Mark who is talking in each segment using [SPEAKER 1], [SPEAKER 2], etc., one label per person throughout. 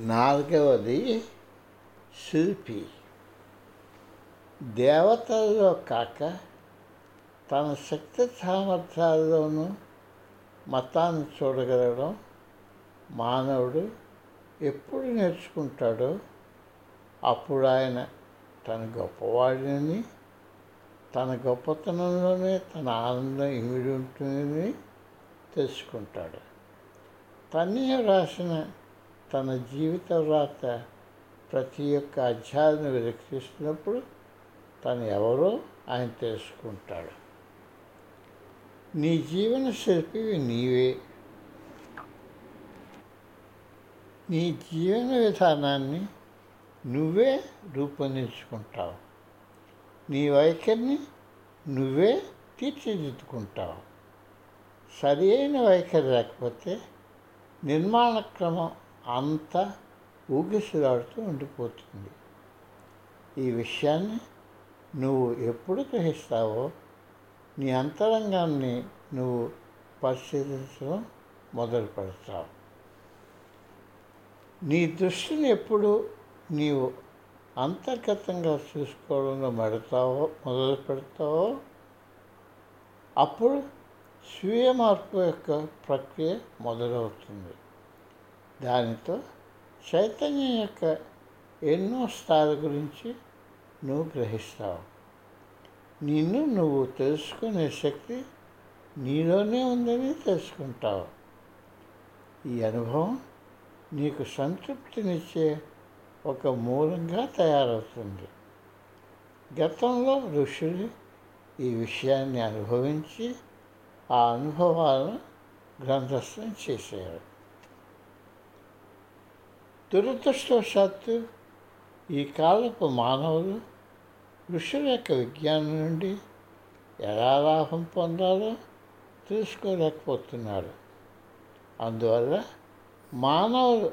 [SPEAKER 1] నాలుగవది శిల్పి. దేవతల్లో కాక తన శక్తి సామర్థ్యాల్లోనూ మతాన్ని చూడగలగడం మానవుడు ఎప్పుడు నేర్చుకుంటాడో అప్పుడు ఆయన తన గొప్పవాడిని తన గొప్పతనంలోనే తన ఆనందం ఇమిడి ఉంటుందని తెలుసుకుంటాడు. తన్నీ రాసిన తన జీవిత వ్రాత ప్రతి ఒక్క అధ్యాయాన్ని విరక్షిస్తున్నప్పుడు తను ఎవరో ఆయన తెలుసుకుంటాడు. నీ జీవన శిల్పివి నీవే. నీ జీవన విధానాన్ని నువ్వే రూపొందించుకుంటావు. నీ వైఖరిని నువ్వే తీర్చిదిద్దుకుంటావు. సరి అయిన వైఖరి లేకపోతే నిర్మాణ క్రమం అంత ఊగిసలాడుతూ ఉండిపోతుంది. ఈ విషయాన్ని నువ్వు ఎప్పుడు గ్రహిస్తావో నీ అంతరంగాన్ని నువ్వు పరిశీలించడం మొదలు పెడతావు. నీ దృష్టిని ఎప్పుడు నీవు అంతర్గతంగా చూసుకోవడంలో మెడతావో మొదలు పెడతావో అప్పుడు స్వీయ మార్పు యొక్క ప్రక్రియ మొదలవుతుంది. దానితో చైతన్యం యొక్క ఎన్నో స్థాయిల గురించి నువ్వు గ్రహిస్తావు. నిన్ను నువ్వు తెలుసుకునే శక్తి నీలోనే ఉందని తెలుసుకుంటావు. ఈ అనుభవం నీకు సంతృప్తినిచ్చే ఒక మూలంగా తయారవుతుంది. గతంలో ఋషులు ఈ విషయాన్ని అనుభవించి ఆ అనుభవాలను గ్రంథస్థం చేశారు. దురదృష్టవశాత్తు ఈ కాలపు మానవులు ఋషుల యొక్క విజ్ఞానం నుండి ఎలా లాభం పొందాలో తెలుసుకోలేకపోతున్నారు. అందువల్ల మానవులు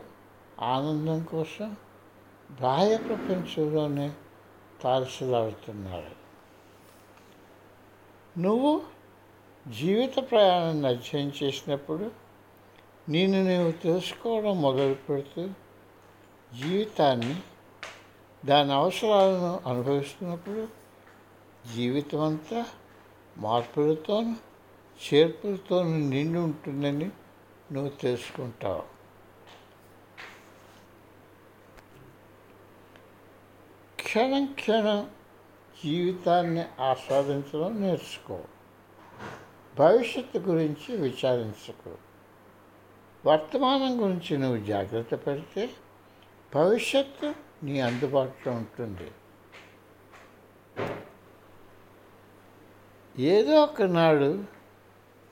[SPEAKER 1] ఆనందం కోసం బాహ్య ప్రపంచంలోనే తారసలాడుతున్నారు. నువ్వు జీవిత ప్రయాణాన్ని అధ్యయనం చేసినప్పుడు నేను నీవు తెలుసుకోవడం మొదలు పెడుతూ జీవితాన్ని దాని అవసరాలను అనుభవిస్తున్నప్పుడు జీవితం అంతా మార్పులతోనూ చేర్పులతోనూ నిండి ఉంటుందని నువ్వు తెలుసుకుంటావు. క్షణం క్షణం జీవితాన్ని ఆస్వాదించడం నేర్చుకో. భవిష్యత్తు గురించి విచారించుకో. వర్తమానం గురించి నువ్వు జాగ్రత్త పడితే భవిష్యత్తు నీ అందుబాటులో ఉంటుంది. ఏదో ఒకనాడు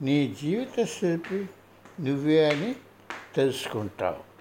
[SPEAKER 1] నీ జీవిత శిల్పి నువ్వే అని తెలుసుకుంటావు.